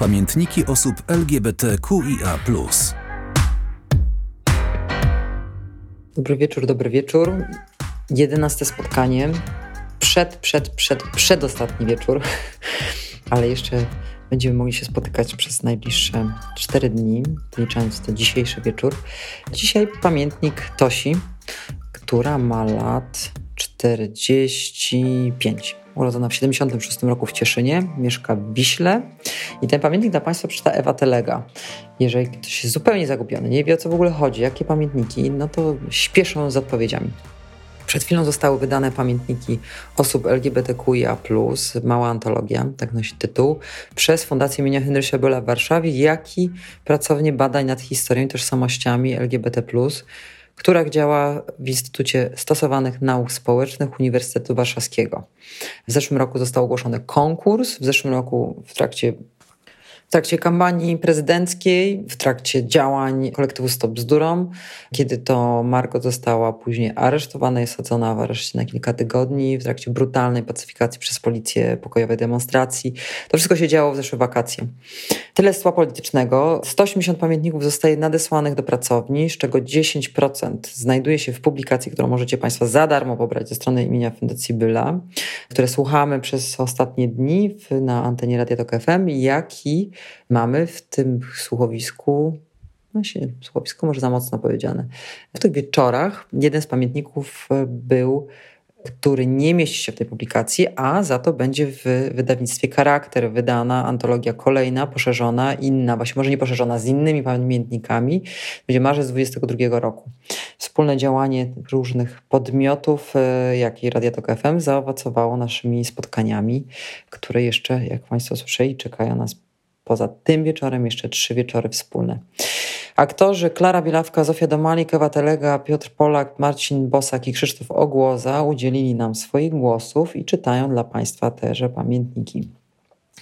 Pamiętniki osób LGBTQIA. Dobry wieczór, dobry wieczór. Jedenaste spotkanie. Przed, przed, przed, przedostatni wieczór, ale jeszcze będziemy mogli się spotykać przez najbliższe cztery dni, licząc to dzisiejszy wieczór. Dzisiaj pamiętnik Tosi, która ma lat 45 urodzona w 76 roku w Cieszynie, mieszka w Wiśle i ten pamiętnik dla Państwa przeczyta Ewa Telega. Jeżeli ktoś jest zupełnie zagubiony, nie wie o co w ogóle chodzi, jakie pamiętniki, no to śpieszą z odpowiedziami. Przed chwilą zostały wydane pamiętniki osób LGBTQIA+, mała antologia, tak nosi tytuł, przez Fundację imienia Henrysia Bölla w Warszawie, jak i pracownię badań nad historią i tożsamościami LGBT+, która działa w Instytucie Stosowanych Nauk Społecznych Uniwersytetu Warszawskiego. W zeszłym roku został ogłoszony konkurs, w zeszłym roku w trakcie w trakcie kampanii prezydenckiej, w trakcie działań kolektywu Stop Bzdurom, kiedy to Margot została później aresztowana i sadzona w areszcie na kilka tygodni, w trakcie brutalnej pacyfikacji przez policję pokojowej demonstracji. To wszystko się działo w zeszłe wakacje. Tyle z politycznego. 180 pamiętników zostaje nadesłanych do pracowni, z czego 10% znajduje się w publikacji, którą możecie Państwo za darmo pobrać ze strony imienia Fundacji Byla, które słuchamy przez ostatnie dni na antenie Radia Tok FM, jak i mamy w tym słuchowisku właśnie, słuchowisko może za mocno powiedziane. W tych wieczorach jeden z pamiętników był który nie mieści się w tej publikacji, a za to będzie w wydawnictwie Charakter wydana antologia kolejna, poszerzona, inna, właśnie może nie poszerzona, z innymi pamiętnikami. Będzie marzec 2022 roku. Wspólne działanie różnych podmiotów, e, jak i Radia Tok FM zaowocowało naszymi spotkaniami, które jeszcze, jak Państwo słyszeli, czekają nas poza tym wieczorem jeszcze trzy wieczory wspólne. Aktorzy Klara Bielawka, Zofia Domalik, Ewa Telega, Piotr Polak, Marcin Bosak i Krzysztof Ogłoza udzielili nam swoich głosów i czytają dla Państwa też pamiętniki.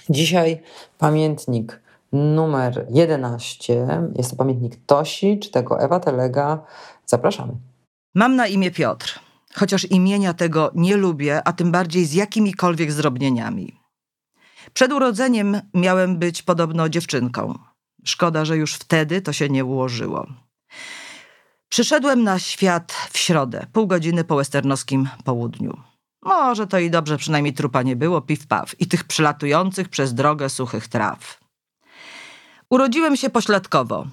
Dzisiaj pamiętnik numer 11. Jest to pamiętnik Tosi, czy tego Ewa Telega. Zapraszamy. Mam na imię Piotr, chociaż imienia tego nie lubię, a tym bardziej z jakimikolwiek zdrobnieniami. Przed urodzeniem miałem być podobno dziewczynką. Szkoda, że już wtedy to się nie ułożyło. Przyszedłem na świat w środę, pół godziny po westernowskim południu. Może to i dobrze, przynajmniej trupa nie było, piw-paw i tych przylatujących przez drogę suchych traw. Urodziłem się pośladkowo.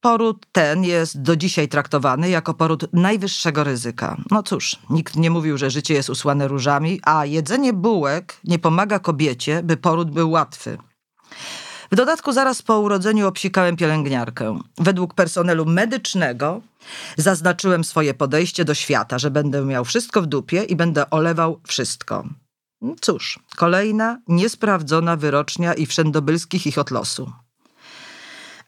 Poród ten jest do dzisiaj traktowany jako poród najwyższego ryzyka. No cóż, nikt nie mówił, że życie jest usłane różami, a jedzenie bułek nie pomaga kobiecie, by poród był łatwy. W dodatku zaraz po urodzeniu obsikałem pielęgniarkę. Według personelu medycznego zaznaczyłem swoje podejście do świata, że będę miał wszystko w dupie i będę olewał wszystko. Cóż, kolejna niesprawdzona wyrocznia i wszędobylskich ich od losu.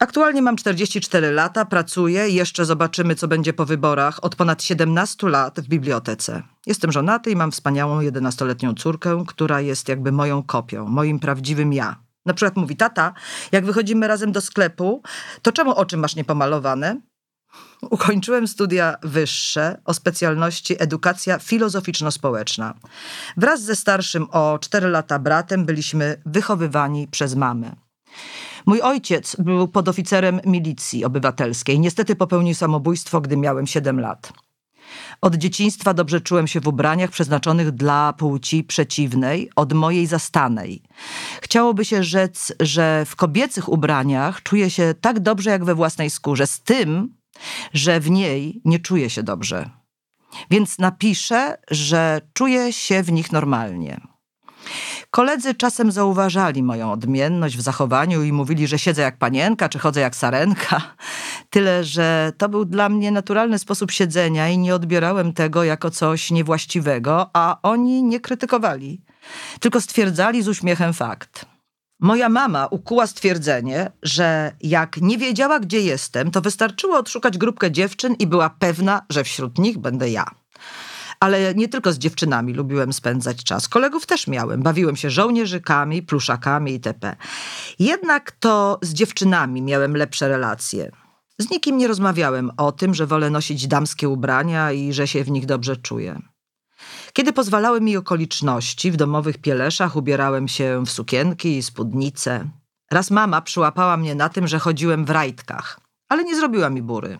Aktualnie mam 44 lata, pracuję jeszcze zobaczymy, co będzie po wyborach. Od ponad 17 lat w bibliotece. Jestem żonaty i mam wspaniałą 11-letnią córkę, która jest jakby moją kopią, moim prawdziwym ja. Na przykład mówi tata, jak wychodzimy razem do sklepu, to czemu oczy masz niepomalowane? Ukończyłem studia wyższe o specjalności edukacja filozoficzno-społeczna. Wraz ze starszym o 4 lata bratem byliśmy wychowywani przez mamę. Mój ojciec był podoficerem milicji obywatelskiej. Niestety popełnił samobójstwo, gdy miałem 7 lat. Od dzieciństwa dobrze czułem się w ubraniach przeznaczonych dla płci przeciwnej, od mojej zastanej. Chciałoby się rzec, że w kobiecych ubraniach czuję się tak dobrze jak we własnej skórze, z tym, że w niej nie czuję się dobrze. Więc napiszę, że czuję się w nich normalnie. Koledzy czasem zauważali moją odmienność w zachowaniu i mówili, że siedzę jak panienka, czy chodzę jak sarenka. Tyle, że to był dla mnie naturalny sposób siedzenia i nie odbierałem tego jako coś niewłaściwego, a oni nie krytykowali, tylko stwierdzali z uśmiechem fakt. Moja mama ukuła stwierdzenie, że jak nie wiedziała, gdzie jestem, to wystarczyło odszukać grupkę dziewczyn i była pewna, że wśród nich będę ja ale nie tylko z dziewczynami lubiłem spędzać czas. Kolegów też miałem. Bawiłem się żołnierzykami, pluszakami itp. Jednak to z dziewczynami miałem lepsze relacje. Z nikim nie rozmawiałem o tym, że wolę nosić damskie ubrania i że się w nich dobrze czuję. Kiedy pozwalały mi okoliczności, w domowych pieleszach ubierałem się w sukienki i spódnice. Raz mama przyłapała mnie na tym, że chodziłem w rajtkach, ale nie zrobiła mi bury.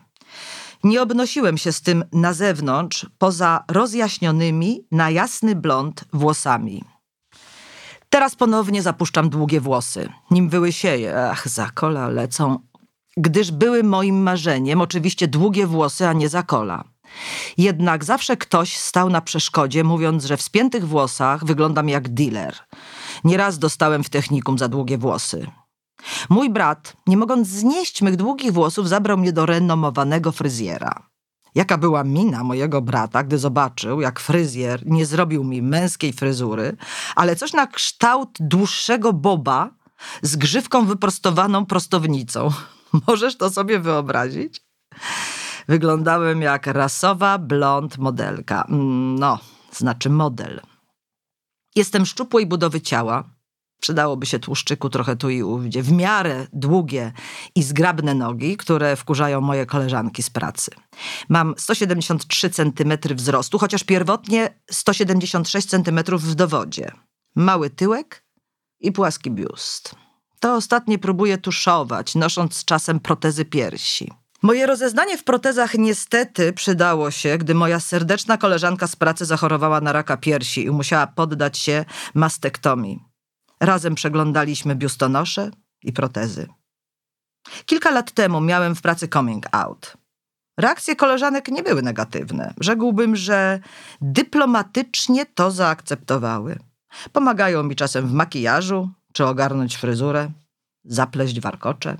Nie obnosiłem się z tym na zewnątrz, poza rozjaśnionymi na jasny blond włosami. Teraz ponownie zapuszczam długie włosy. Nim wyłysieję, ach, zakola lecą. Gdyż były moim marzeniem oczywiście długie włosy, a nie zakola. Jednak zawsze ktoś stał na przeszkodzie, mówiąc, że w spiętych włosach wyglądam jak dealer. Nieraz dostałem w technikum za długie włosy. Mój brat, nie mogąc znieść mych długich włosów, zabrał mnie do renomowanego fryzjera. Jaka była mina mojego brata, gdy zobaczył, jak fryzjer nie zrobił mi męskiej fryzury, ale coś na kształt dłuższego boba z grzywką wyprostowaną prostownicą. Możesz to sobie wyobrazić? Wyglądałem jak rasowa blond modelka. Mm, no, znaczy model. Jestem szczupłej budowy ciała. Przydałoby się tłuszczyku trochę tu i ówdzie. W miarę długie i zgrabne nogi, które wkurzają moje koleżanki z pracy. Mam 173 cm wzrostu, chociaż pierwotnie 176 cm w dowodzie. Mały tyłek i płaski biust. To ostatnie próbuję tuszować, nosząc czasem protezy piersi. Moje rozeznanie w protezach niestety przydało się, gdy moja serdeczna koleżanka z pracy zachorowała na raka piersi i musiała poddać się mastektomii. Razem przeglądaliśmy biustonosze i protezy. Kilka lat temu miałem w pracy coming out. Reakcje koleżanek nie były negatywne. Rzekłbym, że dyplomatycznie to zaakceptowały. Pomagają mi czasem w makijażu, czy ogarnąć fryzurę, zapleść warkocze.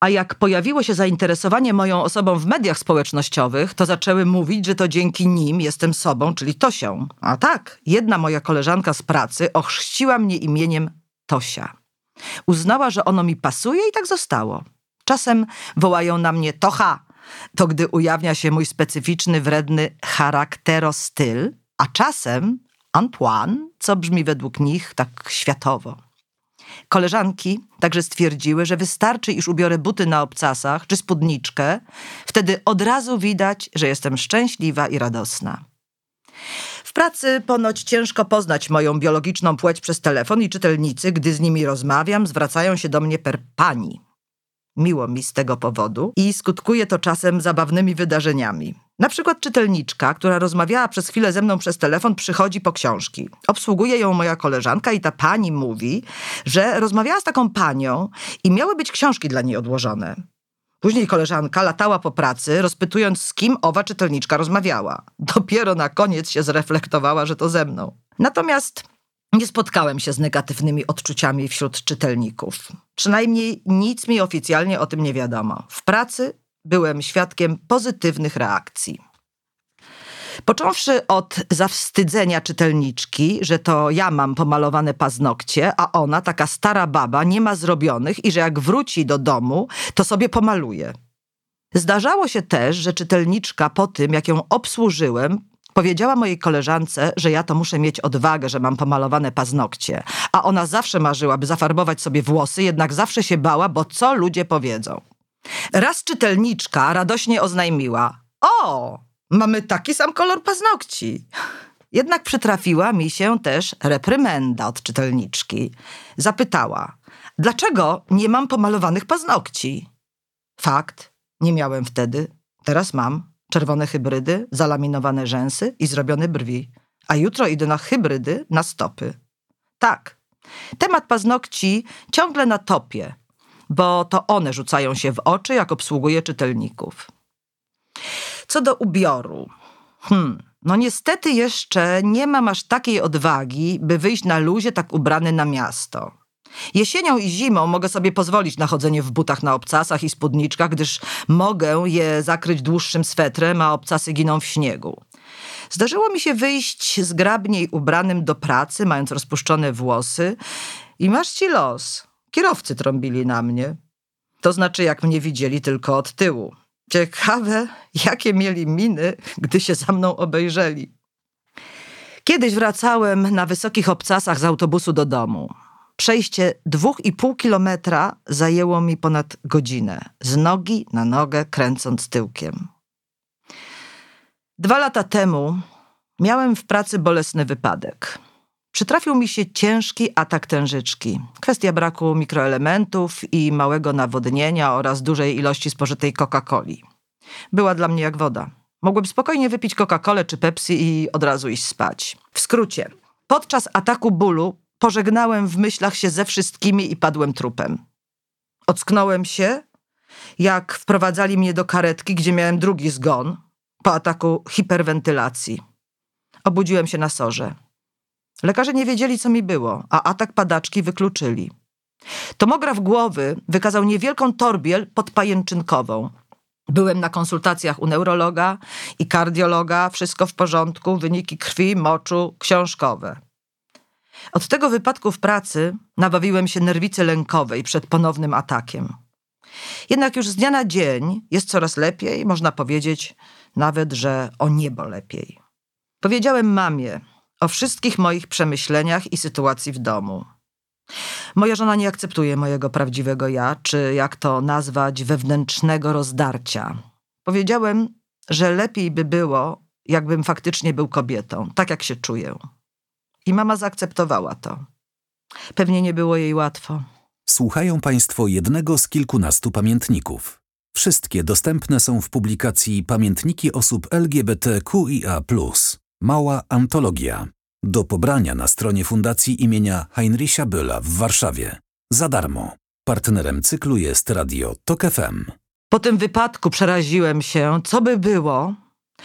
A jak pojawiło się zainteresowanie moją osobą w mediach społecznościowych, to zaczęły mówić, że to dzięki nim jestem sobą, czyli Tosią. A tak, jedna moja koleżanka z pracy ochrzciła mnie imieniem Tosia. Uznała, że ono mi pasuje i tak zostało. Czasem wołają na mnie Tocha, to gdy ujawnia się mój specyficzny, wredny charakterostyl, a czasem Antoine, co brzmi według nich tak światowo. Koleżanki także stwierdziły, że wystarczy, iż ubiorę buty na obcasach czy spódniczkę, wtedy od razu widać, że jestem szczęśliwa i radosna. W pracy ponoć ciężko poznać moją biologiczną płeć przez telefon i czytelnicy, gdy z nimi rozmawiam, zwracają się do mnie per pani. Miło mi z tego powodu i skutkuje to czasem zabawnymi wydarzeniami. Na przykład czytelniczka, która rozmawiała przez chwilę ze mną przez telefon, przychodzi po książki. Obsługuje ją moja koleżanka i ta pani mówi, że rozmawiała z taką panią i miały być książki dla niej odłożone. Później koleżanka latała po pracy, rozpytując, z kim owa czytelniczka rozmawiała. Dopiero na koniec się zreflektowała, że to ze mną. Natomiast nie spotkałem się z negatywnymi odczuciami wśród czytelników. Przynajmniej nic mi oficjalnie o tym nie wiadomo. W pracy byłem świadkiem pozytywnych reakcji. Począwszy od zawstydzenia czytelniczki, że to ja mam pomalowane paznokcie, a ona, taka stara baba, nie ma zrobionych i że jak wróci do domu, to sobie pomaluje. Zdarzało się też, że czytelniczka po tym, jak ją obsłużyłem, Powiedziała mojej koleżance, że ja to muszę mieć odwagę, że mam pomalowane paznokcie. A ona zawsze marzyła, by zafarbować sobie włosy, jednak zawsze się bała, bo co ludzie powiedzą. Raz czytelniczka radośnie oznajmiła: O, mamy taki sam kolor paznokci. Jednak przytrafiła mi się też reprymenda od czytelniczki. Zapytała: Dlaczego nie mam pomalowanych paznokci? Fakt, nie miałem wtedy, teraz mam czerwone hybrydy, zalaminowane rzęsy i zrobione brwi. A jutro idę na hybrydy na stopy. Tak, temat paznokci ciągle na topie, bo to one rzucają się w oczy, jak obsługuję czytelników. Co do ubioru. Hmm, no niestety jeszcze nie mam aż takiej odwagi, by wyjść na luzie tak ubrany na miasto. Jesienią i zimą mogę sobie pozwolić na chodzenie w butach na obcasach i spódniczkach, gdyż mogę je zakryć dłuższym swetrem, a obcasy giną w śniegu. Zdarzyło mi się wyjść zgrabniej ubranym do pracy, mając rozpuszczone włosy i masz ci los. Kierowcy trąbili na mnie. To znaczy, jak mnie widzieli tylko od tyłu. Ciekawe, jakie mieli miny, gdy się za mną obejrzeli. Kiedyś wracałem na wysokich obcasach z autobusu do domu. Przejście dwóch i pół kilometra zajęło mi ponad godzinę, z nogi na nogę kręcąc tyłkiem. Dwa lata temu miałem w pracy bolesny wypadek. Przytrafił mi się ciężki atak tężyczki. Kwestia braku mikroelementów i małego nawodnienia oraz dużej ilości spożytej Coca-Coli. Była dla mnie jak woda. Mogłem spokojnie wypić Coca-Colę czy Pepsi i od razu iść spać. W skrócie, podczas ataku bólu pożegnałem w myślach się ze wszystkimi i padłem trupem. Ocknąłem się, jak wprowadzali mnie do karetki, gdzie miałem drugi zgon po ataku hiperwentylacji. Obudziłem się na sorze. Lekarze nie wiedzieli, co mi było, a atak padaczki wykluczyli. Tomograf głowy wykazał niewielką torbiel podpajęczynkową. Byłem na konsultacjach u neurologa i kardiologa, wszystko w porządku, wyniki krwi, moczu, książkowe. Od tego wypadku w pracy nabawiłem się nerwicy lękowej przed ponownym atakiem. Jednak już z dnia na dzień jest coraz lepiej, można powiedzieć nawet, że o niebo lepiej. Powiedziałem mamie o wszystkich moich przemyśleniach i sytuacji w domu. Moja żona nie akceptuje mojego prawdziwego ja, czy jak to nazwać, wewnętrznego rozdarcia. Powiedziałem, że lepiej by było, jakbym faktycznie był kobietą, tak jak się czuję. I mama zaakceptowała to. Pewnie nie było jej łatwo. Słuchają Państwo jednego z kilkunastu pamiętników. Wszystkie dostępne są w publikacji Pamiętniki osób LGBTQIA. Mała antologia. Do pobrania na stronie Fundacji imienia Heinricha Bölla w Warszawie. Za darmo. Partnerem cyklu jest Radio Tok FM. Po tym wypadku przeraziłem się, co by było,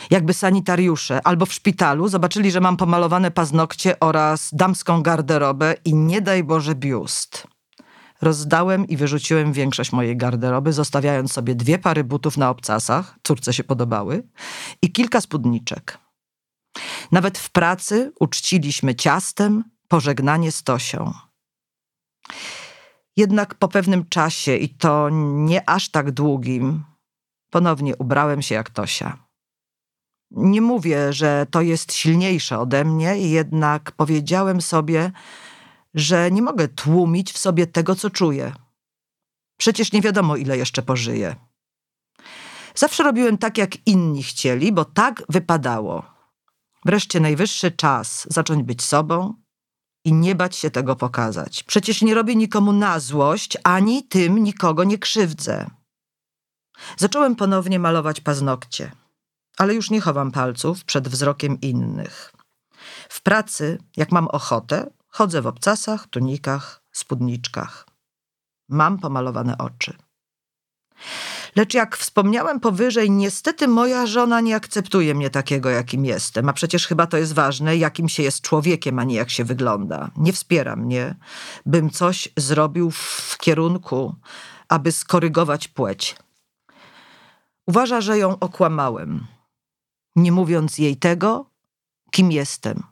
jakby sanitariusze albo w szpitalu zobaczyli, że mam pomalowane paznokcie oraz damską garderobę i nie daj Boże biust. Rozdałem i wyrzuciłem większość mojej garderoby, zostawiając sobie dwie pary butów na obcasach, córce się podobały, i kilka spódniczek. Nawet w pracy uczciliśmy ciastem pożegnanie z Tosią. Jednak po pewnym czasie, i to nie aż tak długim, ponownie ubrałem się jak Tosia. Nie mówię, że to jest silniejsze ode mnie, jednak powiedziałem sobie, że nie mogę tłumić w sobie tego, co czuję. Przecież nie wiadomo, ile jeszcze pożyję. Zawsze robiłem tak, jak inni chcieli, bo tak wypadało. Wreszcie najwyższy czas zacząć być sobą i nie bać się tego pokazać. Przecież nie robię nikomu na złość, ani tym nikogo nie krzywdzę. Zacząłem ponownie malować paznokcie, ale już nie chowam palców przed wzrokiem innych. W pracy, jak mam ochotę, chodzę w obcasach, tunikach, spódniczkach. Mam pomalowane oczy. Lecz jak wspomniałem powyżej, niestety moja żona nie akceptuje mnie takiego, jakim jestem. A przecież chyba to jest ważne, jakim się jest człowiekiem, a nie jak się wygląda. Nie wspiera mnie, bym coś zrobił w kierunku, aby skorygować płeć. Uważa, że ją okłamałem, nie mówiąc jej tego, kim jestem,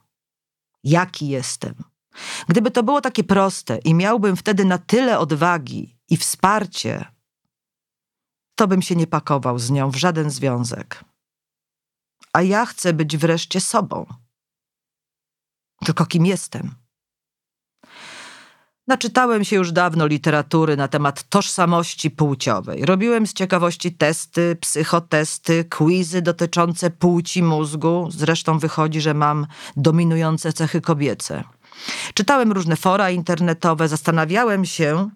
jaki jestem. Gdyby to było takie proste i miałbym wtedy na tyle odwagi i wsparcie, to bym się nie pakował z nią w żaden związek. A ja chcę być wreszcie sobą. Tylko kim jestem? Naczytałem się już dawno literatury na temat tożsamości płciowej. Robiłem z ciekawości testy, psychotesty, quizy dotyczące płci mózgu. Zresztą wychodzi, że mam dominujące cechy kobiece. Czytałem różne fora internetowe, zastanawiałem się,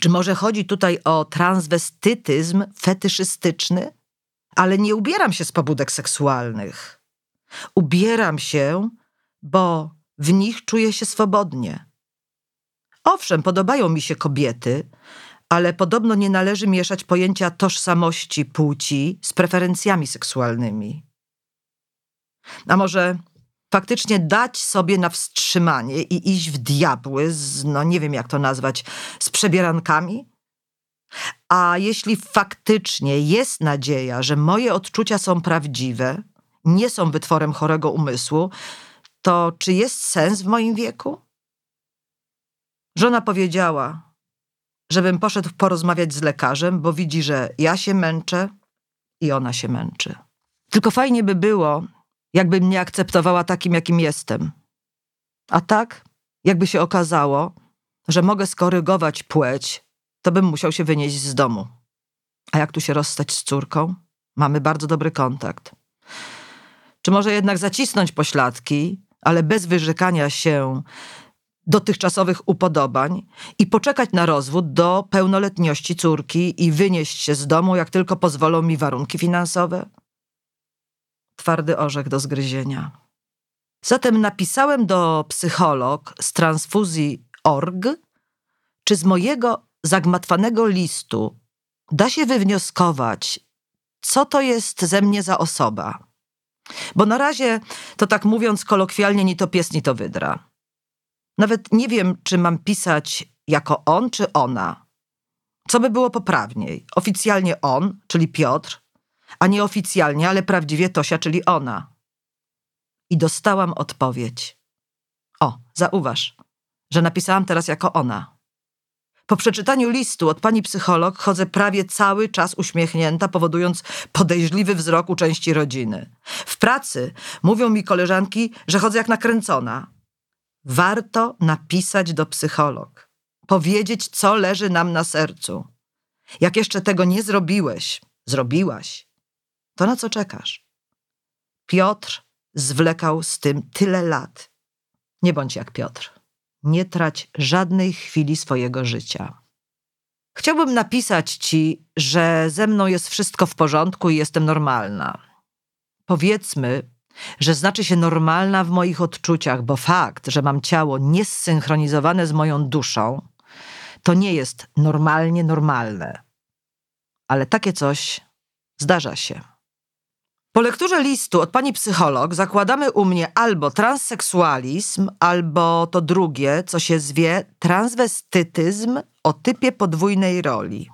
czy może chodzi tutaj o transwestytyzm fetyszystyczny? Ale nie ubieram się z pobudek seksualnych. Ubieram się, bo w nich czuję się swobodnie. Owszem, podobają mi się kobiety, ale podobno nie należy mieszać pojęcia tożsamości płci z preferencjami seksualnymi. A może faktycznie dać sobie na wstrzymanie i iść w diabły z, no nie wiem jak to nazwać, z przebierankami? A jeśli faktycznie jest nadzieja, że moje odczucia są prawdziwe, nie są wytworem chorego umysłu, to czy jest sens w moim wieku? Żona powiedziała, żebym poszedł porozmawiać z lekarzem, bo widzi, że ja się męczę i ona się męczy. Tylko fajnie by było, jakby mnie akceptowała takim, jakim jestem. A tak, jakby się okazało, że mogę skorygować płeć, to bym musiał się wynieść z domu. A jak tu się rozstać z córką? Mamy bardzo dobry kontakt. Czy może jednak zacisnąć pośladki ale bez wyrzekania się dotychczasowych upodobań i poczekać na rozwód do pełnoletności córki i wynieść się z domu, jak tylko pozwolą mi warunki finansowe? Twardy orzech do zgryzienia. Zatem napisałem do psycholog z transfuzji org, czy z mojego zagmatwanego listu da się wywnioskować, co to jest ze mnie za osoba. Bo na razie, to tak mówiąc kolokwialnie, ni to pies, ni to wydra. Nawet nie wiem, czy mam pisać jako on czy ona. Co by było poprawniej? Oficjalnie on, czyli Piotr, a nieoficjalnie, ale prawdziwie Tosia, czyli ona. I dostałam odpowiedź. O, zauważ, że napisałam teraz jako ona. Po przeczytaniu listu od pani psycholog chodzę prawie cały czas uśmiechnięta, powodując podejrzliwy wzrok u części rodziny. W pracy mówią mi koleżanki, że chodzę jak nakręcona. Warto napisać do psycholog, powiedzieć, co leży nam na sercu. Jak jeszcze tego nie zrobiłeś, zrobiłaś, to na co czekasz? Piotr zwlekał z tym tyle lat. Nie bądź jak Piotr. Nie trać żadnej chwili swojego życia. Chciałbym napisać ci, że ze mną jest wszystko w porządku i jestem normalna. Powiedzmy, że znaczy się normalna w moich odczuciach, bo fakt, że mam ciało niesynchronizowane z moją duszą, to nie jest normalnie normalne. Ale takie coś zdarza się. Po lekturze listu od pani psycholog zakładamy u mnie albo transseksualizm, albo to drugie, co się zwie transwestytyzm o typie podwójnej roli.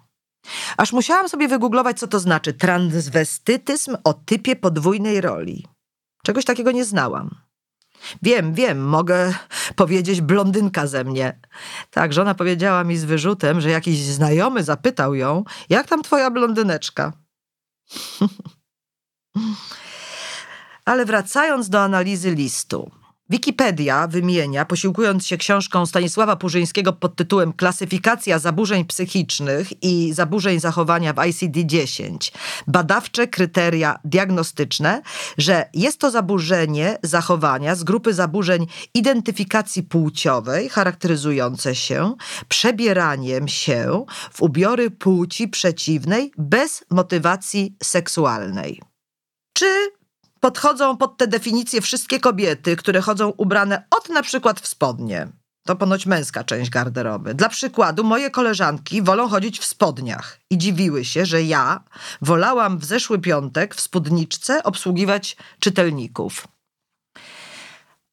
Aż musiałam sobie wygooglować, co to znaczy transwestytyzm o typie podwójnej roli. Czegoś takiego nie znałam. Wiem, wiem, mogę powiedzieć blondynka ze mnie. Tak, żona powiedziała mi z wyrzutem, że jakiś znajomy zapytał ją, jak tam twoja blondyneczka. Ale wracając do analizy listu. Wikipedia wymienia, posiłkując się książką Stanisława Purzyńskiego pod tytułem Klasyfikacja zaburzeń psychicznych i zaburzeń zachowania w ICD-10, badawcze kryteria diagnostyczne, że jest to zaburzenie zachowania z grupy zaburzeń identyfikacji płciowej, charakteryzujące się przebieraniem się w ubiory płci przeciwnej bez motywacji seksualnej. Czy podchodzą pod tę definicję wszystkie kobiety, które chodzą ubrane od na przykład w spodnie. To ponoć męska część garderoby. Dla przykładu, moje koleżanki wolą chodzić w spodniach i dziwiły się, że ja wolałam w zeszły piątek w spódniczce obsługiwać czytelników.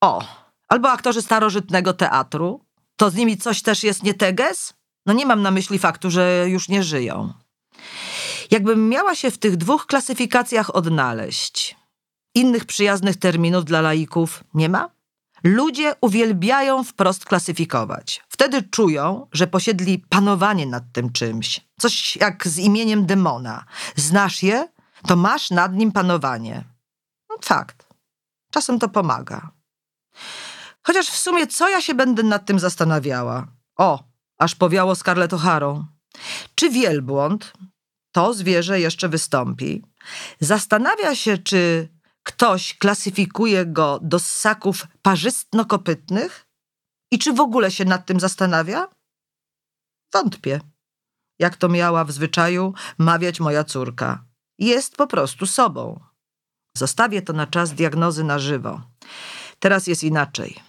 O, albo aktorzy starożytnego teatru. To z nimi coś też jest nie teges? No nie mam na myśli faktu, że już nie żyją. Jakbym miała się w tych dwóch klasyfikacjach odnaleźć, Innych przyjaznych terminów dla laików nie ma? Ludzie uwielbiają wprost klasyfikować. Wtedy czują, że posiedli panowanie nad tym czymś. Coś jak z imieniem demona. Znasz je, to masz nad nim panowanie. No, fakt. Czasem to pomaga. Chociaż w sumie co ja się będę nad tym zastanawiała? O, aż powiało Scarlett O'Harą. Czy wielbłąd, to zwierzę jeszcze wystąpi, zastanawia się, czy ktoś klasyfikuje go do ssaków parzystno-kopytnych? I czy w ogóle się nad tym zastanawia? Wątpię. Jak to miała w zwyczaju mawiać moja córka. Jest po prostu sobą. Zostawię to na czas diagnozy na żywo. Teraz jest inaczej.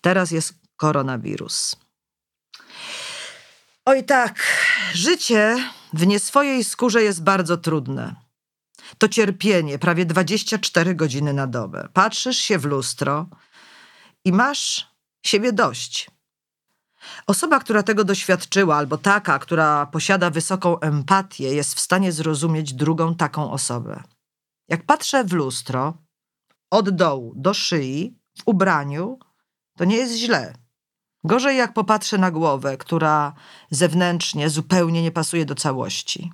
Teraz jest koronawirus. Oj tak, życie w nieswojej skórze jest bardzo trudne. To cierpienie, prawie 24 godziny na dobę. Patrzysz się w lustro i masz siebie dość. Osoba, która tego doświadczyła, albo taka, która posiada wysoką empatię, jest w stanie zrozumieć drugą taką osobę. Jak patrzę w lustro, od dołu do szyi, w ubraniu, to nie jest źle. Gorzej jak popatrzę na głowę, która zewnętrznie zupełnie nie pasuje do całości.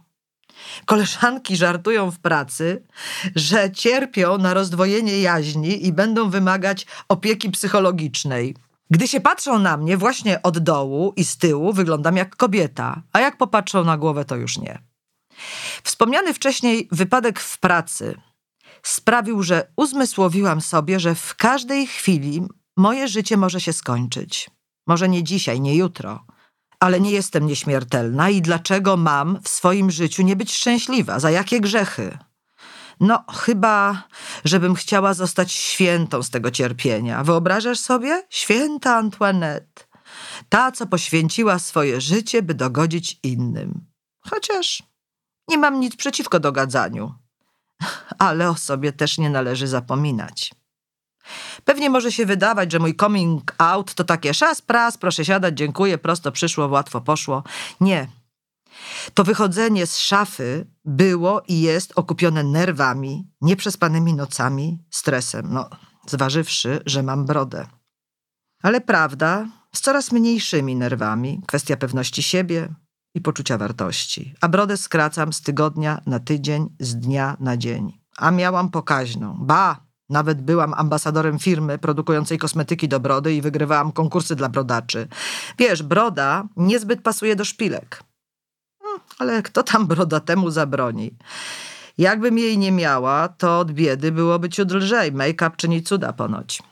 Koleżanki żartują w pracy, że cierpią na rozdwojenie jaźni i będą wymagać opieki psychologicznej. Gdy się patrzą na mnie właśnie od dołu i z tyłu, wyglądam jak kobieta, a jak popatrzą na głowę, to już nie. Wspomniany wcześniej wypadek w pracy sprawił, że uzmysłowiłam sobie, że w każdej chwili moje życie może się skończyć. Może nie dzisiaj, nie jutro, ale nie jestem nieśmiertelna i dlaczego mam w swoim życiu nie być szczęśliwa? Za jakie grzechy? No, chyba, żebym chciała zostać świętą z tego cierpienia. Wyobrażasz sobie? Święta Antoinette. Ta, co poświęciła swoje życie, by dogodzić innym. Chociaż nie mam nic przeciwko dogadzaniu. Ale o sobie też nie należy zapominać. Pewnie może się wydawać, że mój coming out to takie szas, pras, proszę siadać, dziękuję, prosto przyszło, łatwo poszło. Nie. To wychodzenie z szafy było i jest okupione nerwami, nieprzespanymi nocami, stresem. No, zważywszy, że mam brodę. Ale prawda, z coraz mniejszymi nerwami, kwestia pewności siebie i poczucia wartości. A brodę skracam z tygodnia na tydzień, z dnia na dzień. A miałam pokaźną. Ba, nawet byłam ambasadorem firmy produkującej kosmetyki do brody i wygrywałam konkursy dla brodaczy. Wiesz, broda niezbyt pasuje do szpilek. Hmm, ale kto tam broda temu zabroni? Jakbym jej nie miała, to od biedy byłoby ciut lżej. Make-up czyni cuda ponoć.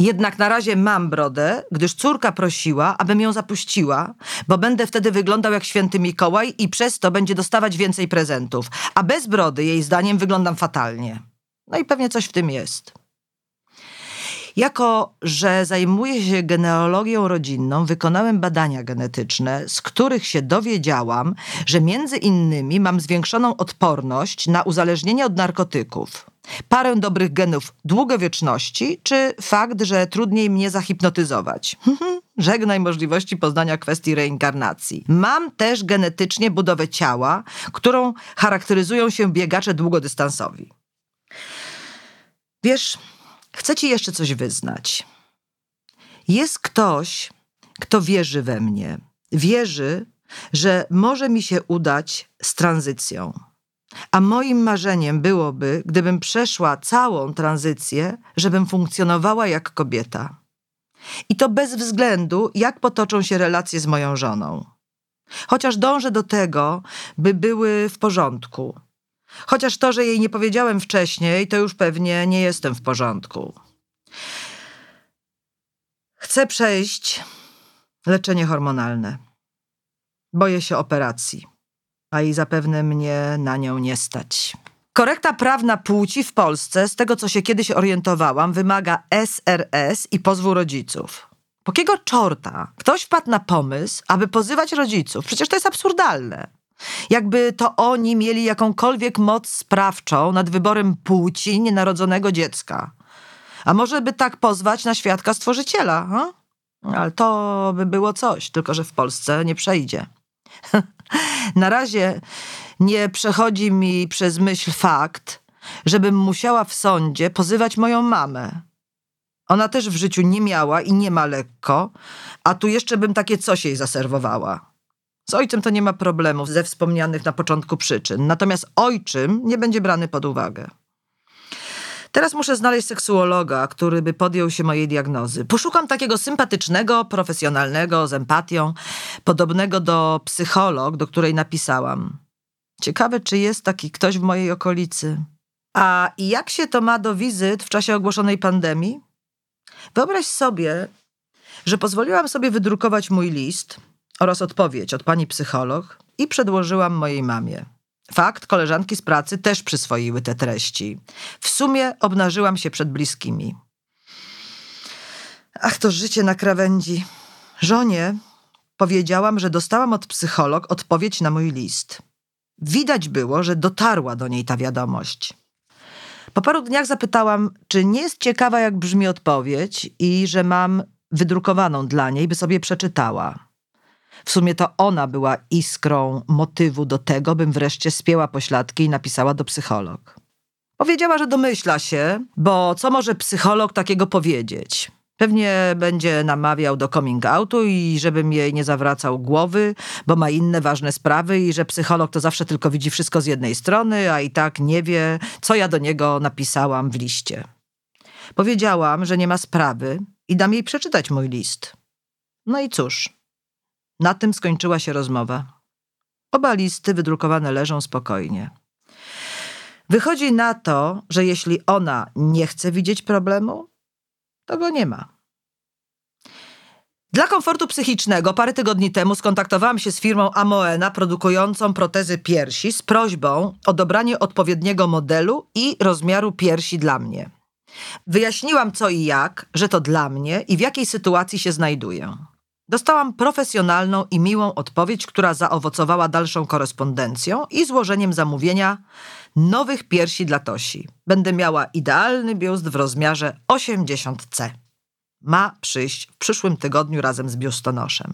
Jednak na razie mam brodę, gdyż córka prosiła, abym ją zapuściła, bo będę wtedy wyglądał jak święty Mikołaj i przez to będzie dostawać więcej prezentów. A bez brody, jej zdaniem, wyglądam fatalnie. No i pewnie coś w tym jest. Jako, że zajmuję się genealogią rodzinną, wykonałem badania genetyczne, z których się dowiedziałam, że między innymi mam zwiększoną odporność na uzależnienie od narkotyków, parę dobrych genów długowieczności, czy fakt, że trudniej mnie zahipnotyzować. Żegnaj możliwości poznania kwestii reinkarnacji. Mam też genetycznie budowę ciała, którą charakteryzują się biegacze długodystansowi. Wiesz, chcę ci jeszcze coś wyznać. Jest ktoś, kto wierzy we mnie. Wierzy, że może mi się udać z tranzycją. A moim marzeniem byłoby, gdybym przeszła całą tranzycję, żebym funkcjonowała jak kobieta. I to bez względu, jak potoczą się relacje z moją żoną. Chociaż dążę do tego, by były w porządku, Chociaż to, że jej nie powiedziałem wcześniej, to już pewnie nie jestem w porządku. Chcę przejść leczenie hormonalne. Boję się operacji, a i zapewne mnie na nią nie stać. Korekta prawna płci w Polsce, z tego co się kiedyś orientowałam, wymaga SRS i pozwu rodziców. Po kiego czorta ktoś wpadł na pomysł, aby pozywać rodziców? Przecież to jest absurdalne. Jakby to oni mieli jakąkolwiek moc sprawczą nad wyborem płci nienarodzonego dziecka. A może by tak pozwać na świadka stworzyciela? Ha? Ale to by było coś, tylko że w Polsce nie przejdzie. na razie nie przechodzi mi przez myśl fakt, żebym musiała w sądzie pozywać moją mamę. Ona też w życiu nie miała i nie ma lekko, a tu jeszcze bym takie coś jej zaserwowała. Z ojcem to nie ma problemów ze wspomnianych na początku przyczyn, natomiast ojczym nie będzie brany pod uwagę. Teraz muszę znaleźć seksuologa, który by podjął się mojej diagnozy. Poszukam takiego sympatycznego, profesjonalnego, z empatią, podobnego do psycholog, do której napisałam. Ciekawe, czy jest taki ktoś w mojej okolicy. A jak się to ma do wizyt w czasie ogłoszonej pandemii? Wyobraź sobie, że pozwoliłam sobie wydrukować mój list, oraz odpowiedź od pani psycholog i przedłożyłam mojej mamie. Fakt, koleżanki z pracy też przyswoiły te treści. W sumie obnażyłam się przed bliskimi. Ach, to życie na krawędzi. Żonie powiedziałam, że dostałam od psycholog odpowiedź na mój list. Widać było, że dotarła do niej ta wiadomość. Po paru dniach zapytałam, czy nie jest ciekawa, jak brzmi odpowiedź i że mam wydrukowaną dla niej, by sobie przeczytała. W sumie to ona była iskrą motywu do tego, bym wreszcie spięła pośladki i napisała do psycholog. Powiedziała, że domyśla się, bo co może psycholog takiego powiedzieć? Pewnie będzie namawiał do coming outu i żebym jej nie zawracał głowy, bo ma inne ważne sprawy i że psycholog to zawsze tylko widzi wszystko z jednej strony, a i tak nie wie, co ja do niego napisałam w liście. Powiedziałam, że nie ma sprawy i dam jej przeczytać mój list. No i cóż, na tym skończyła się rozmowa. Oba listy wydrukowane leżą spokojnie. Wychodzi na to, że jeśli ona nie chce widzieć problemu, to go nie ma. Dla komfortu psychicznego parę tygodni temu skontaktowałam się z firmą Amoena produkującą protezy piersi z prośbą o dobranie odpowiedniego modelu i rozmiaru piersi dla mnie. Wyjaśniłam co i jak, że to dla mnie i w jakiej sytuacji się znajduję. Dostałam profesjonalną i miłą odpowiedź, która zaowocowała dalszą korespondencją i złożeniem zamówienia nowych piersi dla Tosi. Będę miała idealny biust w rozmiarze 80C. Ma przyjść w przyszłym tygodniu razem z biustonoszem.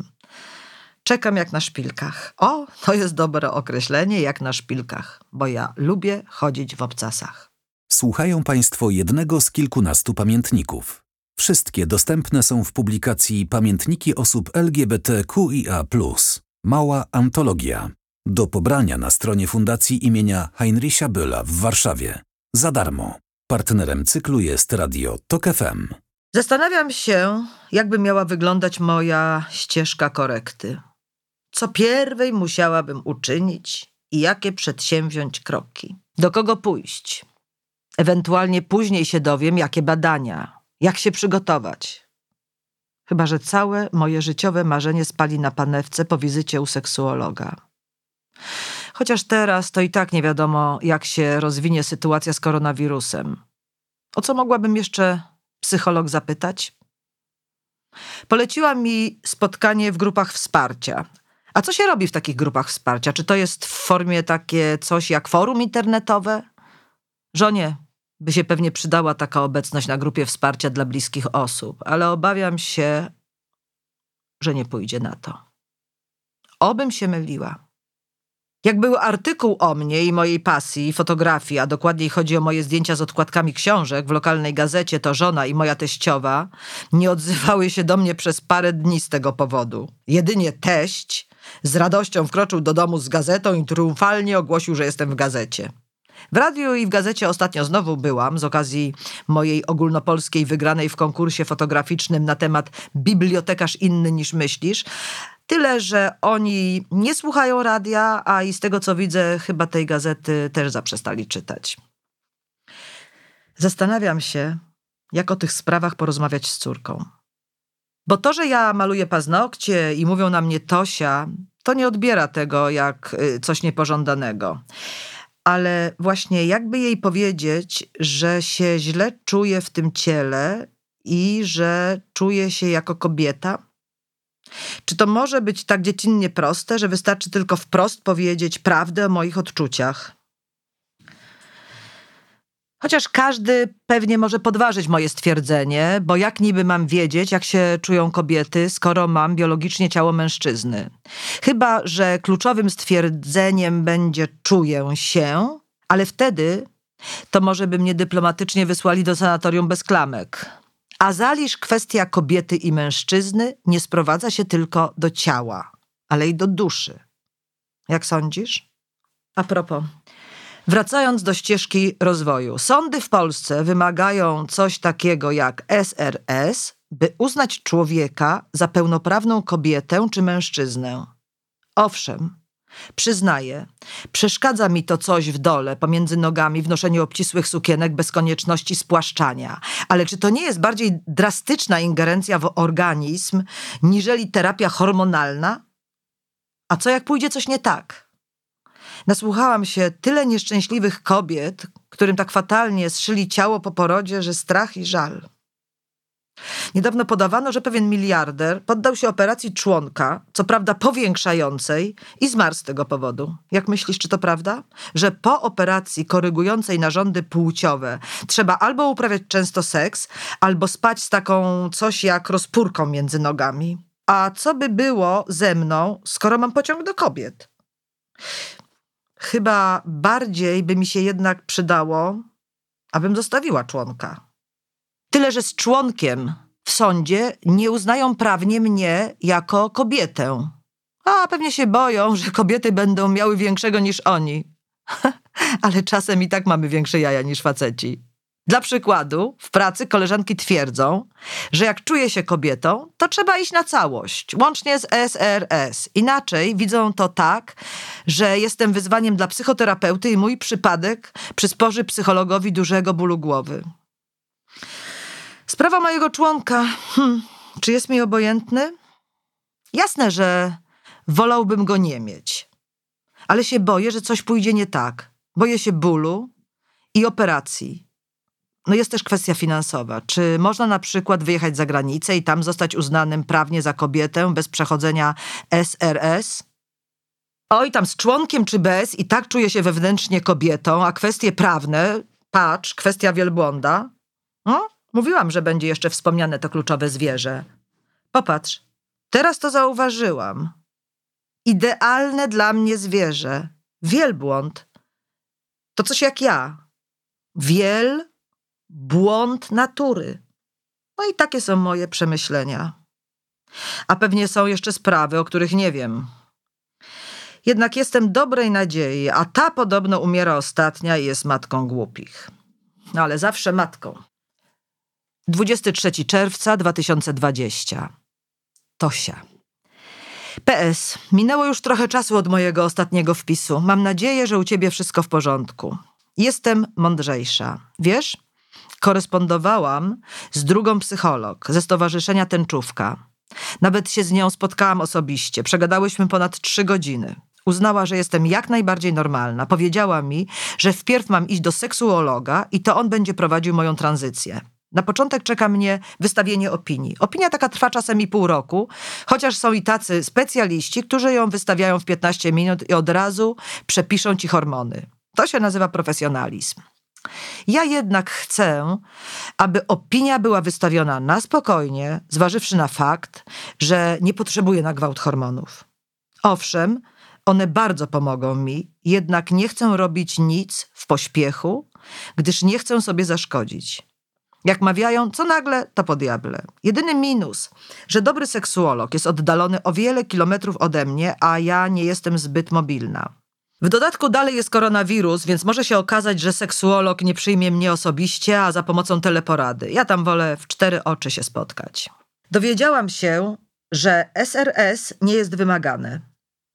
Czekam jak na szpilkach. O, to jest dobre określenie, jak na szpilkach, bo ja lubię chodzić w obcasach. Słuchają Państwo jednego z kilkunastu pamiętników. Wszystkie dostępne są w publikacji Pamiętniki osób LGBTQIA. Mała antologia. Do pobrania na stronie Fundacji imienia Heinricha Bölla w Warszawie. Za darmo. Partnerem cyklu jest Radio Tok FM. Zastanawiam się, jakby miała wyglądać moja ścieżka korekty. Co pierwej musiałabym uczynić i jakie przedsięwziąć kroki. Do kogo pójść? Ewentualnie później się dowiem, jakie badania, jak się przygotować. Chyba, że całe moje życiowe marzenie spali na panewce po wizycie u seksuologa. Chociaż teraz to i tak nie wiadomo, jak się rozwinie sytuacja z koronawirusem. O co mogłabym jeszcze psycholog zapytać? Poleciła mi spotkanie w grupach wsparcia. A co się robi w takich grupach wsparcia? Czy to jest w formie takie coś jak forum internetowe? Żonie by się pewnie przydała taka obecność na grupie wsparcia dla bliskich osób, ale obawiam się, że nie pójdzie na to. Obym się myliła. Jak był artykuł o mnie i mojej pasji, fotografii, a dokładniej chodzi o moje zdjęcia z odkładkami książek w lokalnej gazecie, to żona i moja teściowa nie odzywały się do mnie przez parę dni z tego powodu. Jedynie teść z radością wkroczył do domu z gazetą i triumfalnie ogłosił, że jestem w gazecie. W radiu i w gazecie ostatnio znowu byłam z okazji mojej ogólnopolskiej wygranej w konkursie fotograficznym na temat Bibliotekarz inny niż myślisz. Tyle, że oni nie słuchają radia, a i z tego co widzę, chyba tej gazety też zaprzestali czytać. Zastanawiam się, jak o tych sprawach porozmawiać z córką. Bo to, że ja maluję paznokcie i mówią na mnie Tosia, to nie odbiera tego jak y, coś niepożądanego ale właśnie jakby jej powiedzieć, że się źle czuje w tym ciele i że czuje się jako kobieta? Czy to może być tak dziecinnie proste, że wystarczy tylko wprost powiedzieć prawdę o moich odczuciach? Chociaż każdy pewnie może podważyć moje stwierdzenie, bo jak niby mam wiedzieć, jak się czują kobiety, skoro mam biologicznie ciało mężczyzny? Chyba, że kluczowym stwierdzeniem będzie czuję się, ale wtedy to może by mnie dyplomatycznie wysłali do sanatorium bez klamek. A zaliż kwestia kobiety i mężczyzny nie sprowadza się tylko do ciała, ale i do duszy. Jak sądzisz? A propos, Wracając do ścieżki rozwoju. Sądy w Polsce wymagają coś takiego jak SRS, by uznać człowieka za pełnoprawną kobietę czy mężczyznę. Owszem, przyznaję, przeszkadza mi to coś w dole, pomiędzy nogami, w noszeniu obcisłych sukienek bez konieczności spłaszczania. Ale czy to nie jest bardziej drastyczna ingerencja w organizm, niżeli terapia hormonalna? A co jak pójdzie coś nie tak? Nasłuchałam się tyle nieszczęśliwych kobiet, którym tak fatalnie zszyli ciało po porodzie, że strach i żal. Niedawno podawano, że pewien miliarder poddał się operacji członka, co prawda powiększającej, i zmarł z tego powodu. Jak myślisz, czy to prawda? Że po operacji korygującej narządy płciowe trzeba albo uprawiać często seks, albo spać z taką coś jak rozpórką między nogami. A co by było ze mną, skoro mam pociąg do kobiet? Chyba bardziej by mi się jednak przydało, abym zostawiła członka. Tyle, że z członkiem w sądzie nie uznają prawnie mnie jako kobietę. A pewnie się boją, że kobiety będą miały większego niż oni. Ale czasem i tak mamy większe jaja niż faceci. Dla przykładu, w pracy koleżanki twierdzą, że jak czuje się kobietą, to trzeba iść na całość, łącznie z SRS. Inaczej widzą to tak, że jestem wyzwaniem dla psychoterapeuty i mój przypadek przysporzy psychologowi dużego bólu głowy. Sprawa mojego członka. Hmm, czy jest mi obojętny? Jasne, że wolałbym go nie mieć. Ale się boję, że coś pójdzie nie tak. Boję się bólu i operacji. No jest też kwestia finansowa. Czy można na przykład wyjechać za granicę i tam zostać uznanym prawnie za kobietę bez przechodzenia SRS? Oj, tam z członkiem czy bez i tak czuję się wewnętrznie kobietą, a kwestie prawne, patrz, kwestia wielbłąda. No, mówiłam, że będzie jeszcze wspomniane to kluczowe zwierzę. Popatrz, teraz to zauważyłam. Idealne dla mnie zwierzę. Wielbłąd. To coś jak ja. Wiel błąd natury. No i takie są moje przemyślenia. A pewnie są jeszcze sprawy, o których nie wiem. Jednak jestem dobrej nadziei, a ta podobno umiera ostatnia i jest matką głupich. No ale zawsze matką. 23 czerwca 2020. Tosia. PS. Minęło już trochę czasu od mojego ostatniego wpisu. Mam nadzieję, że u ciebie wszystko w porządku. Jestem mądrzejsza. Wiesz? Korespondowałam z drugą psycholog ze Stowarzyszenia Tęczówka. Nawet się z nią spotkałam osobiście. Przegadałyśmy ponad trzy godziny. Uznała, że jestem jak najbardziej normalna. Powiedziała mi, że wpierw mam iść do seksuologa i to on będzie prowadził moją tranzycję. Na początek czeka mnie wystawienie opinii. Opinia taka trwa czasem i pół roku, chociaż są i tacy specjaliści, którzy ją wystawiają w 15 minut i od razu przepiszą ci hormony. To się nazywa profesjonalizm. Ja jednak chcę, aby opinia była wystawiona na spokojnie, zważywszy na fakt, że nie potrzebuję na gwałt hormonów. Owszem, one bardzo pomogą mi, jednak nie chcę robić nic w pośpiechu, gdyż nie chcę sobie zaszkodzić. Jak mawiają, co nagle, to po diable. Jedyny minus, że dobry seksuolog jest oddalony o wiele kilometrów ode mnie, a ja nie jestem zbyt mobilna. W dodatku dalej jest koronawirus, więc może się okazać, że seksuolog nie przyjmie mnie osobiście, a za pomocą teleporady. Ja tam wolę w cztery oczy się spotkać. Dowiedziałam się, że SRS nie jest wymagane.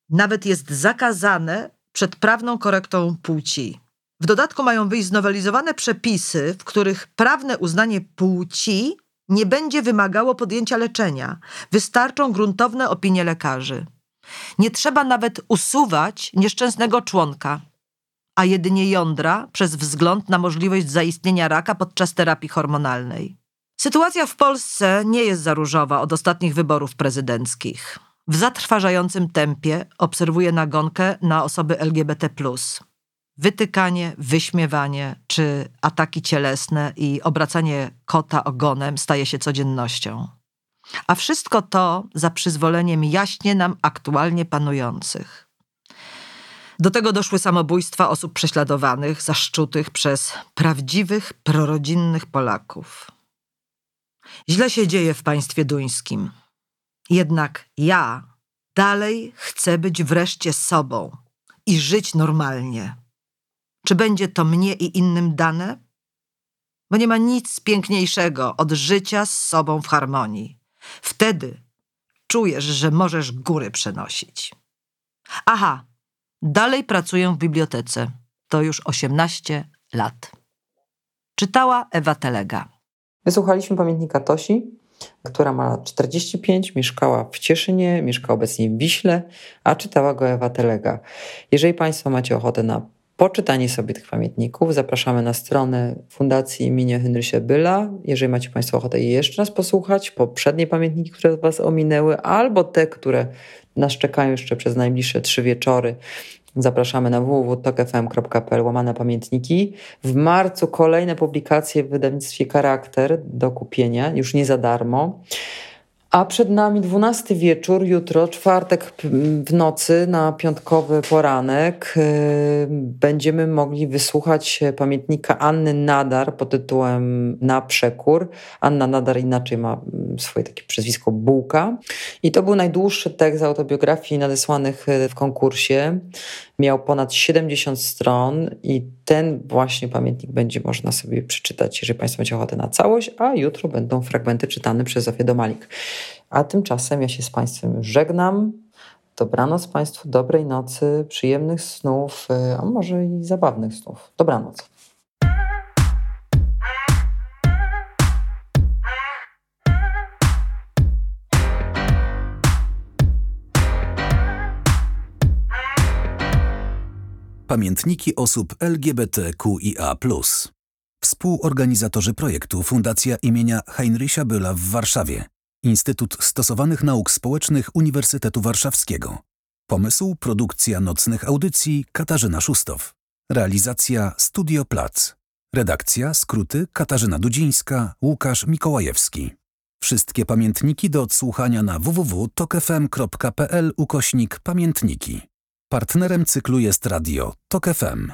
Nawet jest zakazane przed prawną korektą płci. W dodatku mają wyjść znowelizowane przepisy, w których prawne uznanie płci nie będzie wymagało podjęcia leczenia. Wystarczą gruntowne opinie lekarzy. Nie trzeba nawet usuwać nieszczęsnego członka, a jedynie jądra przez wzgląd na możliwość zaistnienia raka podczas terapii hormonalnej. Sytuacja w Polsce nie jest za różowa od ostatnich wyborów prezydenckich. W zatrważającym tempie obserwuję nagonkę na osoby LGBT. Wytykanie, wyśmiewanie czy ataki cielesne i obracanie kota ogonem staje się codziennością. A wszystko to za przyzwoleniem jaśnie nam aktualnie panujących. Do tego doszły samobójstwa osób prześladowanych, zaszczutych przez prawdziwych, prorodzinnych Polaków. Źle się dzieje w państwie duńskim. Jednak ja dalej chcę być wreszcie sobą i żyć normalnie. Czy będzie to mnie i innym dane? Bo nie ma nic piękniejszego od życia z sobą w harmonii. Wtedy czujesz, że możesz góry przenosić. Aha, dalej pracuję w bibliotece. To już 18 lat. Czytała Ewa Telega. Wysłuchaliśmy pamiętnika Tosi, która ma lat 45, mieszkała w Cieszynie, mieszka obecnie w Wiśle, a czytała go Ewa Telega. Jeżeli Państwo macie ochotę na poczytanie sobie tych pamiętników. Zapraszamy na stronę Fundacji imienia Henrysia Byla. Jeżeli macie Państwo ochotę jeszcze raz posłuchać, poprzednie pamiętniki, które Was ominęły, albo te, które nas czekają jeszcze przez najbliższe trzy wieczory, Zapraszamy na www.tokfm.pl łamane pamiętniki. W marcu kolejne publikacje w wydawnictwie Charakter do kupienia, już nie za darmo. A przed nami 12 wieczór, jutro, czwartek w nocy na piątkowy poranek. Y, będziemy mogli wysłuchać pamiętnika Anny Nadar pod tytułem Na przekór. Anna Nadar inaczej ma mm, swoje takie przezwisko Bułka. I to był najdłuższy tekst autobiografii nadesłanych y, w konkursie. Miał ponad 70 stron i ten właśnie pamiętnik będzie można sobie przeczytać, jeżeli Państwo macie ochotę na całość, a jutro będą fragmenty czytane przez Zofię Domalik. A tymczasem ja się z Państwem żegnam. Dobranoc Państwu, dobrej nocy, przyjemnych snów, y, a może i zabawnych snów. Dobranoc. Pamiętniki osób LGBTQIA. Współorganizatorzy projektu Fundacja imienia Heinricha Bölla w Warszawie. Instytut Stosowanych Nauk Społecznych Uniwersytetu Warszawskiego. Pomysł, produkcja nocnych audycji Katarzyna Szustow. Realizacja Studio Plac. Redakcja, skróty Katarzyna Dudzińska, Łukasz Mikołajewski. Wszystkie pamiętniki do odsłuchania na www.tokefm.pl ukośnik pamiętniki. Partnerem cyklu jest radio TOK FM.